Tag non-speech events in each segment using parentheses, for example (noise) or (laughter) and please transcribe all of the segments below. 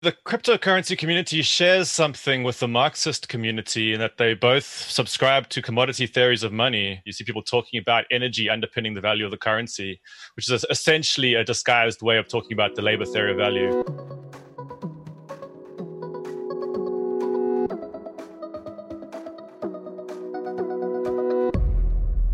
The cryptocurrency community shares something with the Marxist community in that they both subscribe to commodity theories of money. You see people talking about energy underpinning the value of the currency, which is essentially a disguised way of talking about the labor theory of value.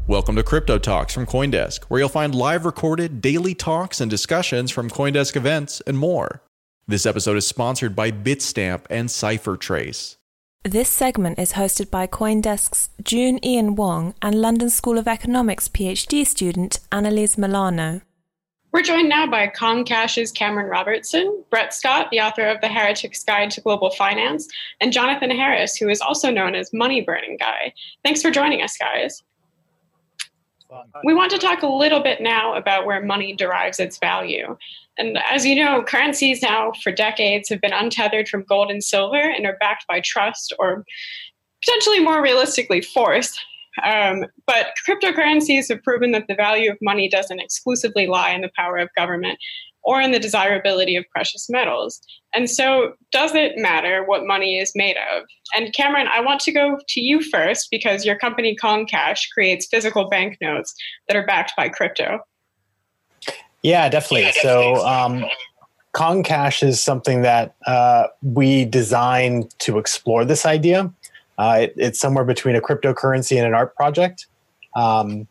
Welcome to Crypto Talks from Coindesk, where you'll find live recorded daily talks and discussions from Coindesk events and more. This episode is sponsored by Bitstamp and CipherTrace. This segment is hosted by Coindesk's Joon Ian Wong and London School of Economics PhD student Annaliese Milano. We're joined now by Cash's Cameron Robertson, Brett Scott, the author of The Heretic's Guide to Global Finance, and Jonathan Harris, who is also known as Money Burning Guy. Thanks for joining us, guys. We want to talk a little bit now about where money derives its value. And as you know, currencies now for decades have been untethered from gold and silver and are backed by trust or potentially more realistically force. Um, but cryptocurrencies have proven that the value of money doesn't exclusively lie in the power of government or in the desirability of precious metals. And so, does it matter what money is made of? And Cameron, I want to go to you first because your company Cash creates physical banknotes that are backed by crypto. Yeah, definitely. So, um, Cash is something that uh, we designed to explore this idea. Uh, it, it's somewhere between a cryptocurrency and an art project. Um,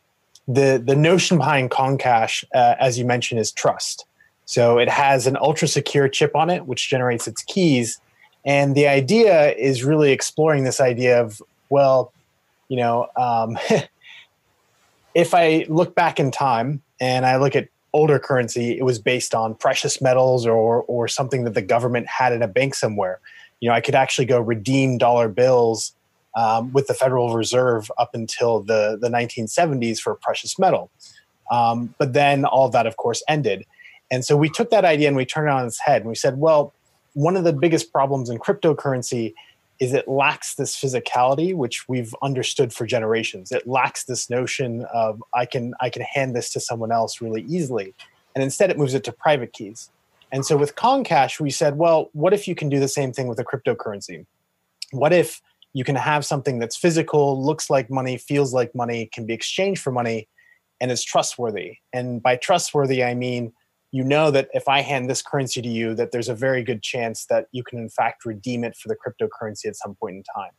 the the notion behind Cash, uh, as you mentioned, is trust. So it has an ultra secure chip on it, which generates its keys. And the idea is really exploring this idea of, well, you know, um, (laughs) if I look back in time and I look at older currency, it was based on precious metals or or something that the government had in a bank somewhere. You know, I could actually go redeem dollar bills um, with the Federal Reserve up until the the 1970s for precious metal. Um, but then all that, of course, ended. And so we took that idea and we turned it on its head and we said, well, one of the biggest problems in cryptocurrency is it lacks this physicality which we've understood for generations. It lacks this notion of i can i can hand this to someone else really easily. And instead it moves it to private keys. And so with Cash, we said well what if you can do the same thing with a cryptocurrency? What if you can have something that's physical looks like money feels like money can be exchanged for money and is trustworthy? And by trustworthy i mean you know that if I hand this currency to you, that there's a very good chance that you can in fact redeem it for the cryptocurrency at some point in time.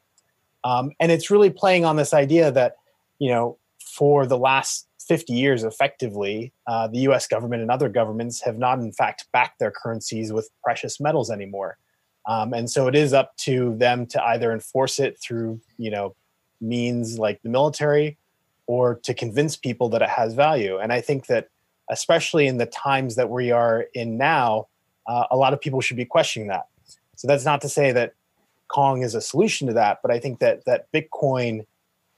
Um, and it's really playing on this idea that, you know, for the last 50 years, effectively, uh, the US government and other governments have not, in fact, backed their currencies with precious metals anymore. Um, and so it is up to them to either enforce it through, you know, means like the military or to convince people that it has value. And I think that especially in the times that we are in now, uh, a lot of people should be questioning that. So that's not to say that Kong is a solution to that, but I think that that Bitcoin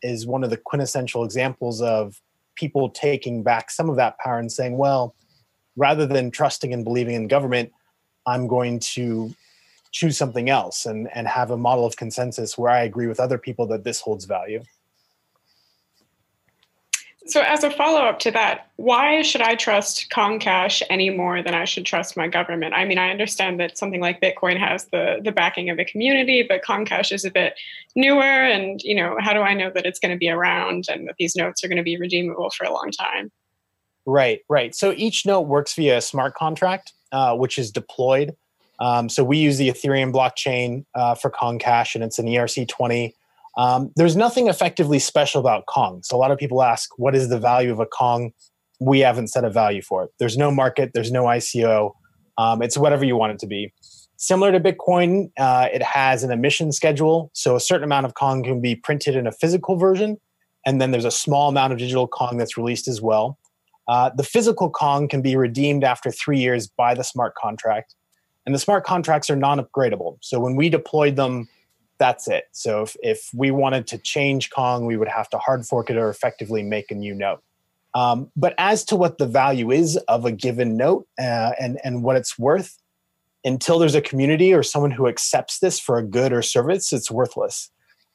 is one of the quintessential examples of people taking back some of that power and saying, well, rather than trusting and believing in government, I'm going to choose something else and, and have a model of consensus where I agree with other people that this holds value. So, as a follow up to that, why should I trust Cash any more than I should trust my government? I mean, I understand that something like Bitcoin has the the backing of a community, but Cash is a bit newer, and you know, how do I know that it's going to be around and that these notes are going to be redeemable for a long time? Right, right. So each note works via a smart contract, uh, which is deployed. Um, so we use the Ethereum blockchain uh, for Cash, and it's an ERC20 um, there's nothing effectively special about Kong. So a lot of people ask, what is the value of a Kong? We haven't set a value for it. There's no market, there's no ICO. Um, it's whatever you want it to be. Similar to Bitcoin, uh, it has an emission schedule. So a certain amount of Kong can be printed in a physical version. And then there's a small amount of digital Kong that's released as well. Uh, the physical Kong can be redeemed after three years by the smart contract. And the smart contracts are non upgradable. So when we deployed them that's it. So if, if we wanted to change Kong, we would have to hard fork it or effectively make a new note. Um, but as to what the value is of a given note uh, and, and what it's worth, until there's a community or someone who accepts this for a good or service, it's worthless.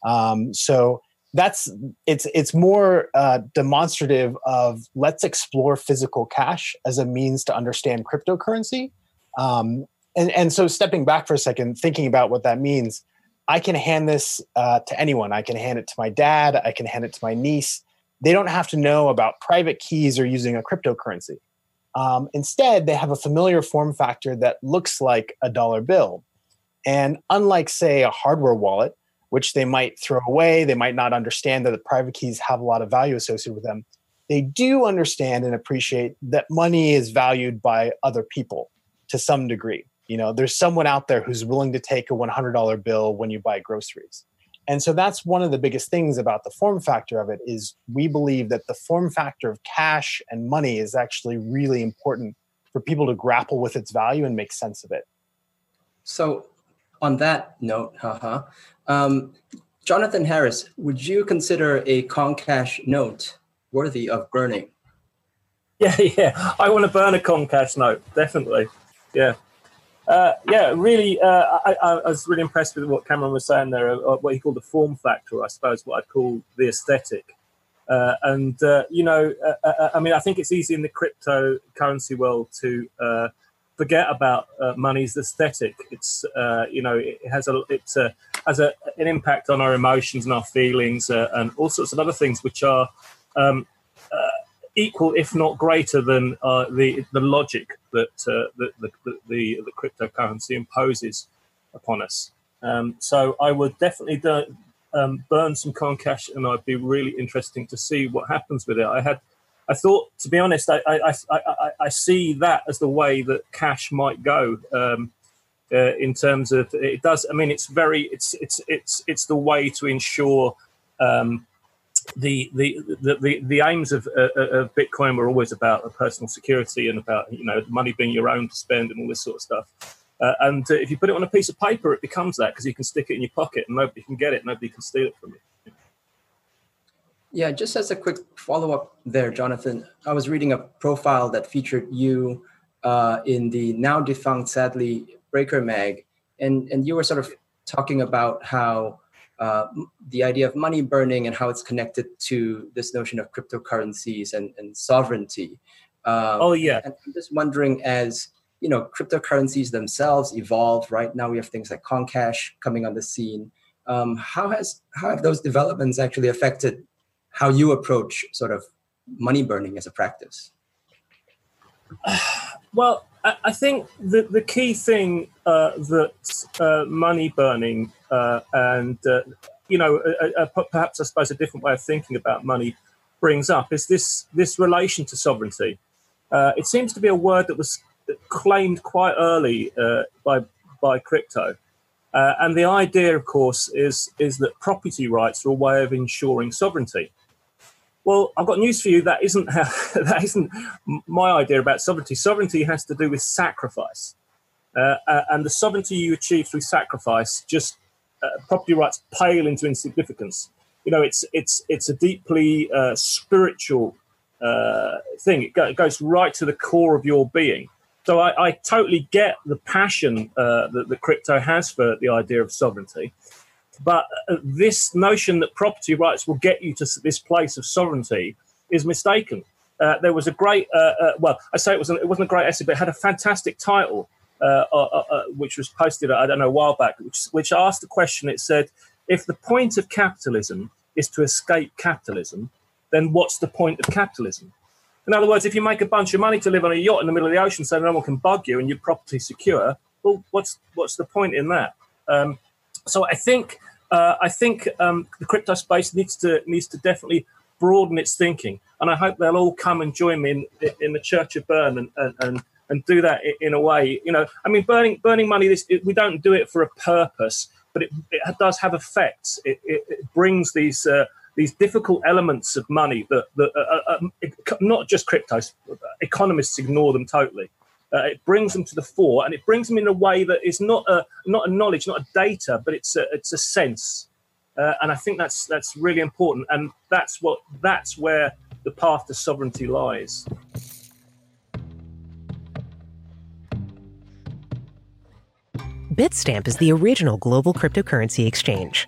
Um, so that's it's it's more uh, demonstrative of let's explore physical cash as a means to understand cryptocurrency. Um, and and so stepping back for a second, thinking about what that means, I can hand this uh, to anyone. I can hand it to my dad. I can hand it to my niece. They don't have to know about private keys or using a cryptocurrency. Um, instead, they have a familiar form factor that looks like a dollar bill. And unlike, say, a hardware wallet, which they might throw away, they might not understand that the private keys have a lot of value associated with them. They do understand and appreciate that money is valued by other people to some degree. You know, there's someone out there who's willing to take a $100 bill when you buy groceries. And so that's one of the biggest things about the form factor of it is we believe that the form factor of cash and money is actually really important for people to grapple with its value and make sense of it. So on that note, haha, um, Jonathan Harris, would you consider a Kong Cash note worthy of burning? (laughs) Yeah, yeah. I want to burn a Kong Cash note, definitely. Yeah. Uh, yeah, really, uh, I, I, was really impressed with what Cameron was saying there, uh, what he called the form factor, I suppose, what I'd call the aesthetic. Uh, and, uh, you know, I mean, I think it's easy in the cryptocurrency world to forget about money's aesthetic. It's, you know, it has a, it has a, an impact on our emotions and our feelings and all sorts of other things, which are um, equal, if not greater, than uh, the the logic that uh, the, the, the, the cryptocurrency imposes upon us. Um, so I would definitely do, um, burn some Kong Cash, and I'd be really interesting to see what happens with it. I had, I thought, to be honest, I I, I, I, I see that as the way that cash might go. Um, uh, in terms of it does, I mean, it's very, it's it's it's it's the way to ensure um, the, the the, the, aims of, uh, uh, of Bitcoin were always about personal security and about you know money being your own to spend and all this sort of stuff. Uh, and uh, if you put it on a piece of paper, it becomes that because you can stick it in your pocket and nobody can get it, nobody can steal it from you. Yeah, just as a quick follow up there, Jonathan, I was reading a profile that featured you uh, in the now defunct, sadly, Breaker Mag, and and you were sort of talking about how uh, the idea of money burning and how it's connected to this notion of cryptocurrencies and, and sovereignty. Um, oh yeah. And I'm just wondering, as you know, cryptocurrencies themselves evolve. Right now, we have things like Kong Cash coming on the scene. Um, how has how have those developments actually affected how you approach sort of money burning as a practice? (sighs) Well, I think the, the key thing uh, that uh, money burning uh, and, uh, you know, perhaps I suppose a different way of thinking about money brings up is this, this relation to sovereignty. Uh, it seems to be a word that was claimed quite early uh, by, by crypto. and the idea, of course, is, is that property rights are a way of ensuring sovereignty. Well, I've got news for you. That isn't how, (laughs) that isn't my idea about sovereignty. Sovereignty has to do with sacrifice, uh, uh, and the sovereignty you achieve through sacrifice just uh, property rights pale into insignificance. You know, it's it's it's a deeply uh, spiritual uh, thing. It, go, it, goes right to the core of your being. So I, I totally get the passion uh, that the crypto has for the idea of sovereignty. But uh, this notion that property rights will get you to this place of sovereignty is mistaken. Uh, there was a great, uh, uh, well, I say it wasn't, it wasn't a great essay, but it had a fantastic title, uh, uh, which was posted, I don't know, a while back, which, which asked the question. It said, if the point of capitalism is to escape capitalism, then what's the point of capitalism? In other words, if you make a bunch of money to live on a yacht in the middle of the ocean so no one can bug you and you're property secure, well, what's what's the point in that? Um, so I think uh, I think um, the crypto space needs to needs to definitely broaden its thinking, and I hope they'll all come and join me in, in the Church of Burn and, and, and, and do that in a way. You know, I mean, burning burning money. This it, we don't do it for a purpose, but it, it does have effects. It, it, it brings these. Uh, these difficult elements of money that, that uh, uh, not just cryptos, economists ignore them totally. Uh, it brings them to the fore, and it brings them in a way that is not a not a knowledge, not a data, but it's a it's a sense. Uh, and I think that's that's really important, and that's what that's where the path to sovereignty lies. Bitstamp is the original global cryptocurrency exchange.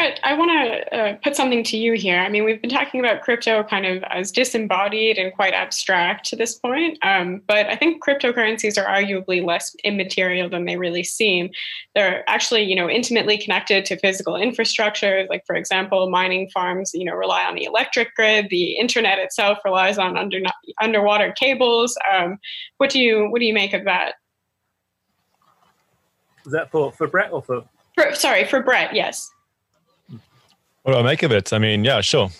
Brett, I want to uh, put something to you here. I mean, we've been talking about crypto kind of as disembodied and quite abstract to this point, um, but I think cryptocurrencies are arguably less immaterial than they really seem. They're actually, you know, intimately connected to physical infrastructure. Like, for example, mining farms, you know, rely on the electric grid. The internet itself relies on under, underwater cables. Um, what do you what do you make of that? Is that for for Brett or for? for sorry, for Brett. Yes. What do I make of it? I mean, yeah, sure.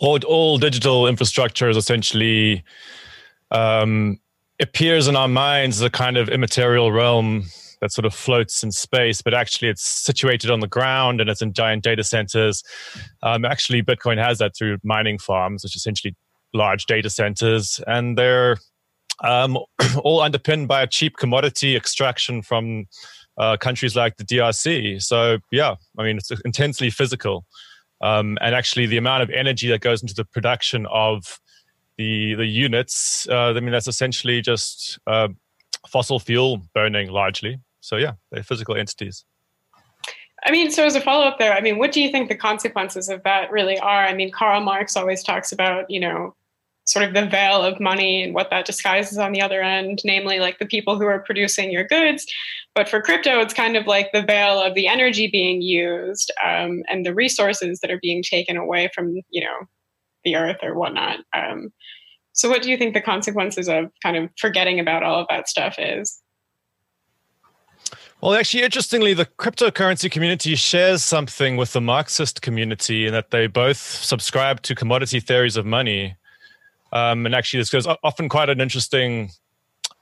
All, all digital infrastructure is essentially um, appears in our minds as a kind of immaterial realm that sort of floats in space, but actually it's situated on the ground and it's in giant data centers. Um, actually, Bitcoin has that through mining farms, which essentially large data centers, and they're um, (clears throat) all underpinned by a cheap commodity extraction from uh, countries like the DRC. So, yeah, I mean, it's intensely physical. Um, and actually, the amount of energy that goes into the production of the the units, uh, I mean, that's essentially just uh, fossil fuel burning largely. So yeah, they're physical entities. I mean, so as a follow up there, I mean, what do you think the consequences of that really are? I mean, Karl Marx always talks about, you know, sort of the veil of money and what that disguises on the other end, namely like the people who are producing your goods. But for crypto, it's kind of like the veil of the energy being used um, and the resources that are being taken away from, you know, the earth or whatnot. Um, so, what do you think the consequences of kind of forgetting about all of that stuff is? Well, actually, interestingly, the cryptocurrency community shares something with the Marxist community in that they both subscribe to commodity theories of money. Um, and actually, this goes often quite an interesting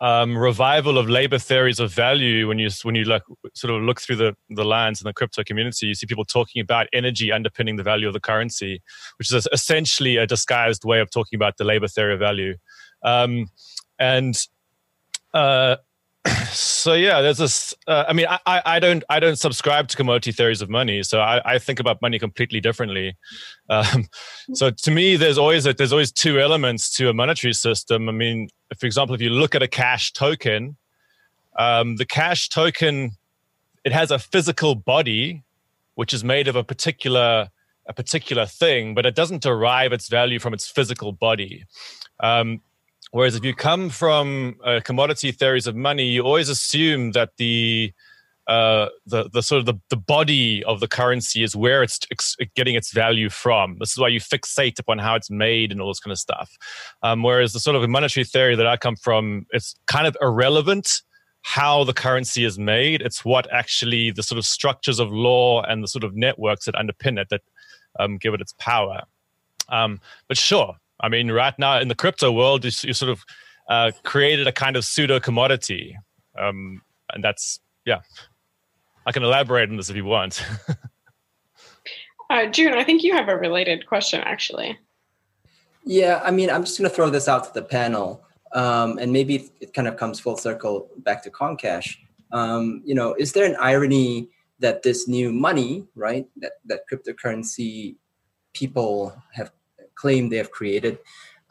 um, revival of labor theories of value. When you when you look sort of look through the the lands in the crypto community, you see people talking about energy underpinning the value of the currency, which is essentially a disguised way of talking about the labor theory of value. Um, and uh, so yeah, there's this. Uh, I mean, I, I don't I don't subscribe to commodity theories of money, so I, I think about money completely differently. Um, so to me, there's always a, there's always two elements to a monetary system. I mean, for example, if you look at a cash token, um, the cash token it has a physical body, which is made of a particular a particular thing, but it doesn't derive its value from its physical body. Um, Whereas if you come from uh, commodity theories of money, you always assume that the uh, the the sort of the, the body of the currency is where it's ex- getting its value from. This is why you fixate upon how it's made and all this kind of stuff. Um, whereas the sort of monetary theory that I come from, it's kind of irrelevant how the currency is made. It's what actually the sort of structures of law and the sort of networks that underpin it that um, give it its power. Um, but sure, I mean, right now in the crypto world, you, you sort of uh, created a kind of pseudo commodity, um, and that's yeah. I can elaborate on this if you want. (laughs) uh, Joon, I think you have a related question, actually. Yeah, I mean, I'm just going to throw this out to the panel, um, and maybe it kind of comes full circle back to Kong Cash. Um, you know, is there an irony that this new money, right, that that cryptocurrency people have claim they have created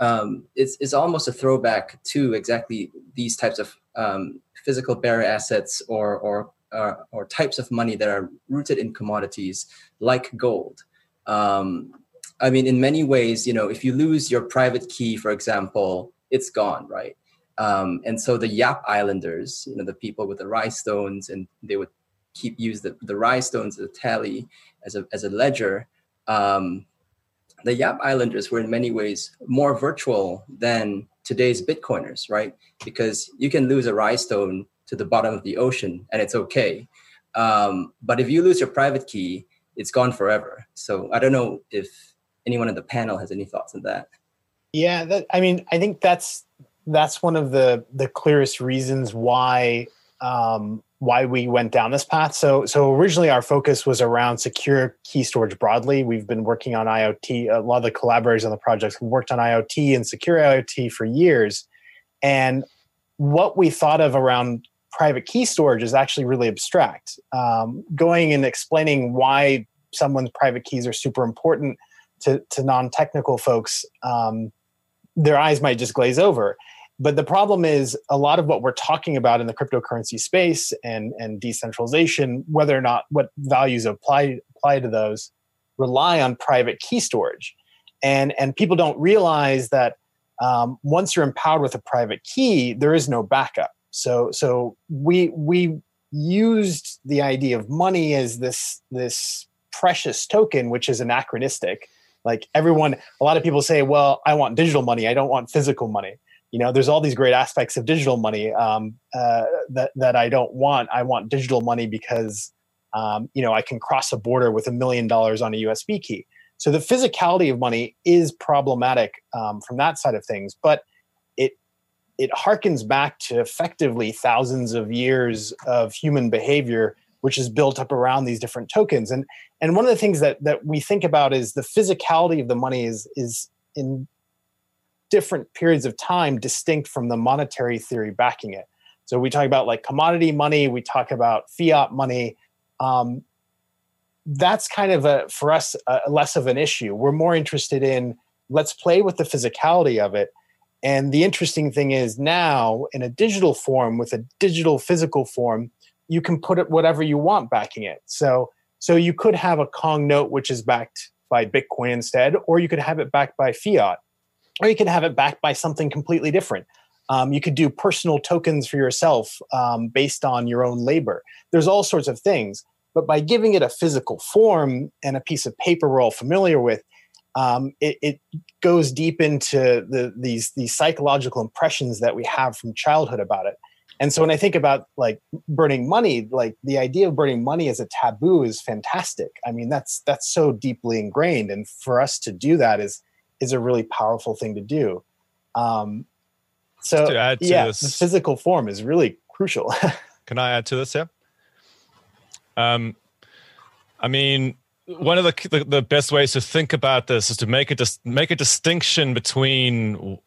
um, is, is almost a throwback to exactly these types of um, physical bearer assets or, or, uh, or types of money that are rooted in commodities like gold. Um, I mean, in many ways, you know, if you lose your private key, for example, it's gone, right? Um, and so the Yap Islanders, you know, the people with the rai stones, and they would keep use the, the rai stones as a tally as a, as a ledger. Um, the Yap Islanders were in many ways more virtual than today's Bitcoiners, right? Because you can lose a rai stone to the bottom of the ocean and it's okay. Um, but if you lose your private key, it's gone forever. So I don't know if anyone in the panel has any thoughts on that. Yeah, that, I mean, I think that's that's one of the the clearest reasons why um, why we went down this path. So, so originally our focus was around secure key storage broadly. We've been working on IoT. A lot of the collaborators on the projects have worked on IoT and secure IoT for years. And what we thought of around private key storage is actually really abstract. Um, going and explaining why someone's private keys are super important to, to non-technical folks, um, their eyes might just glaze over. But the problem is a lot of what we're talking about in the cryptocurrency space and, and decentralization, whether or not what values apply apply to those, rely on private key storage. And, and people don't realize that um, once you're empowered with a private key, there is no backup. So, so we, we used the idea of money as this, this precious token, which is anachronistic. Like everyone, a lot of people say, well, I want digital money. I don't want physical money you know there's all these great aspects of digital money um, uh, that that I don't want. I want digital money because um, you know I can cross a border with a million dollars on a USB key. So the physicality of money is problematic um, from that side of things, but it it harkens back to effectively thousands of years of human behavior, which is built up around these different tokens. And and one of the things that that we think about is the physicality of the money is is in different periods of time distinct from the monetary theory backing it. So we talk about like commodity money, we talk about fiat money. Um, that's kind of a for us a, less of an issue. We're more interested in let's play with the physicality of it. And the interesting thing is now in a digital form with a digital physical form, you can put it whatever you want backing it. So so you could have a Kong note which is backed by Bitcoin instead, or you could have it backed by fiat or you can have it backed by something completely different. Um, you could do personal tokens for yourself um, based on your own labor. There's all sorts of things. But by giving it a physical form and a piece of paper we're all familiar with, um, it, it, goes deep into the, these, these psychological impressions that we have from childhood about it. And so when I think about like burning money, like the idea of burning money as a taboo is fantastic. I mean, that's that's so deeply ingrained. And for us to do that is is a really powerful thing to do. Um, so to yeah, this, the physical form is really crucial. (laughs) can I add to this? Yeah. Um, I mean, one of the, the, the best ways to think about this is to make a dis- make a distinction between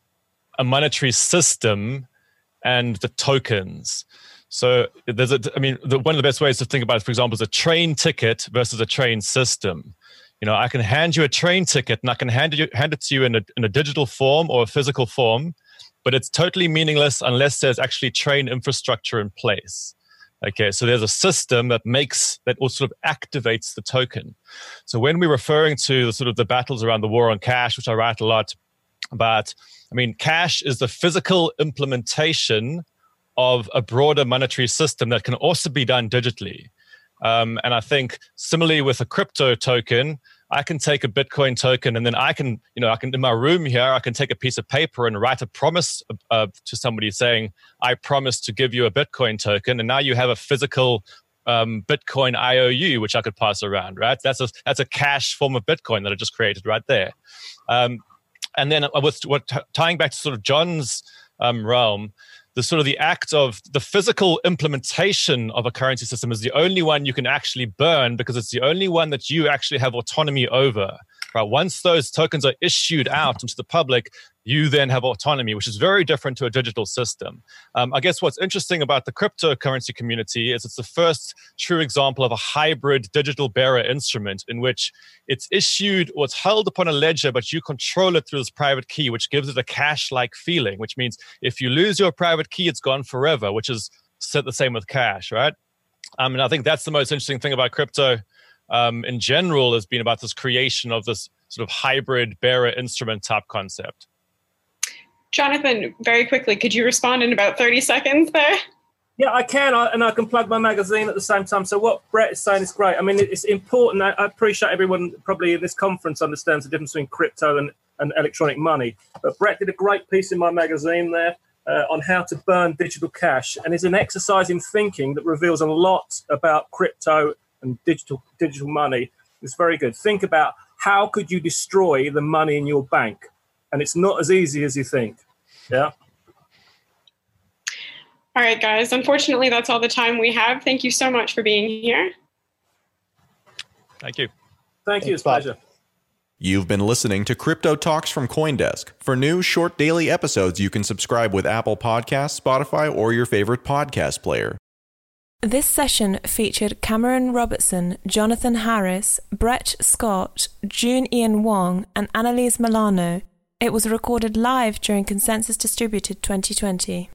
a monetary system and the tokens. So there's a, I mean, the, one of the best ways to think about it, for example, is a train ticket versus a train system. You know, I can hand you a train ticket and I can hand, you, hand it to you in a, in a digital form or a physical form, but it's totally meaningless unless there's actually train infrastructure in place. Okay, so there's a system that makes that or sort of activates the token. So when we're referring to the sort of the battles around the war on cash, which I write a lot about, I mean, cash is the physical implementation of a broader monetary system that can also be done digitally. Um, and I think similarly with a crypto token, I can take a Bitcoin token and then I can, you know, I can in my room here, I can take a piece of paper and write a promise uh, to somebody saying, I promise to give you a Bitcoin token. And now you have a physical um, Bitcoin IOU, which I could pass around, right? That's a, that's a cash form of Bitcoin that I just created right there. Um, and then with what tying back to sort of John's um, realm, the sort of the act of the physical implementation of a currency system is the only one you can actually burn because it's the only one that you actually have autonomy over right? Once those tokens are issued out into the public you then have autonomy, which is very different to a digital system. Um, I guess what's interesting about the cryptocurrency community is it's the first true example of a hybrid digital bearer instrument in which it's issued or it's held upon a ledger, but you control it through this private key, which gives it a cash like feeling, which means if you lose your private key, it's gone forever, which is the same with cash, right? Um, and I think that's the most interesting thing about crypto um, in general has been about this creation of this sort of hybrid bearer instrument type concept. Jonathan, very quickly, could you respond in about 30 seconds there? Yeah, I can, I, and I can plug my magazine at the same time. So what Brett is saying is great. I mean, it's important. I, I appreciate everyone probably in this conference understands the difference between crypto and, and electronic money. But Brett did a great piece in my magazine there uh, on how to burn digital cash, and it's an exercise in thinking that reveals a lot about crypto and digital digital money. It's very good. Think about how could you destroy the money in your bank, and it's not as easy as you think. Yeah. All right, guys. Unfortunately, that's all the time we have. Thank you so much for being here. Thank you. Thank you. It's a pleasure. You've been listening to Crypto Talks from Coindesk. For new short daily episodes, you can subscribe with Apple Podcasts, Spotify, or your favorite podcast player. This session featured Cameron Robertson, Jonathan Harris, Brett Scott, Joon Ian Wong, and Annaliese Milano. It was recorded live during Consensus Distributed 2020.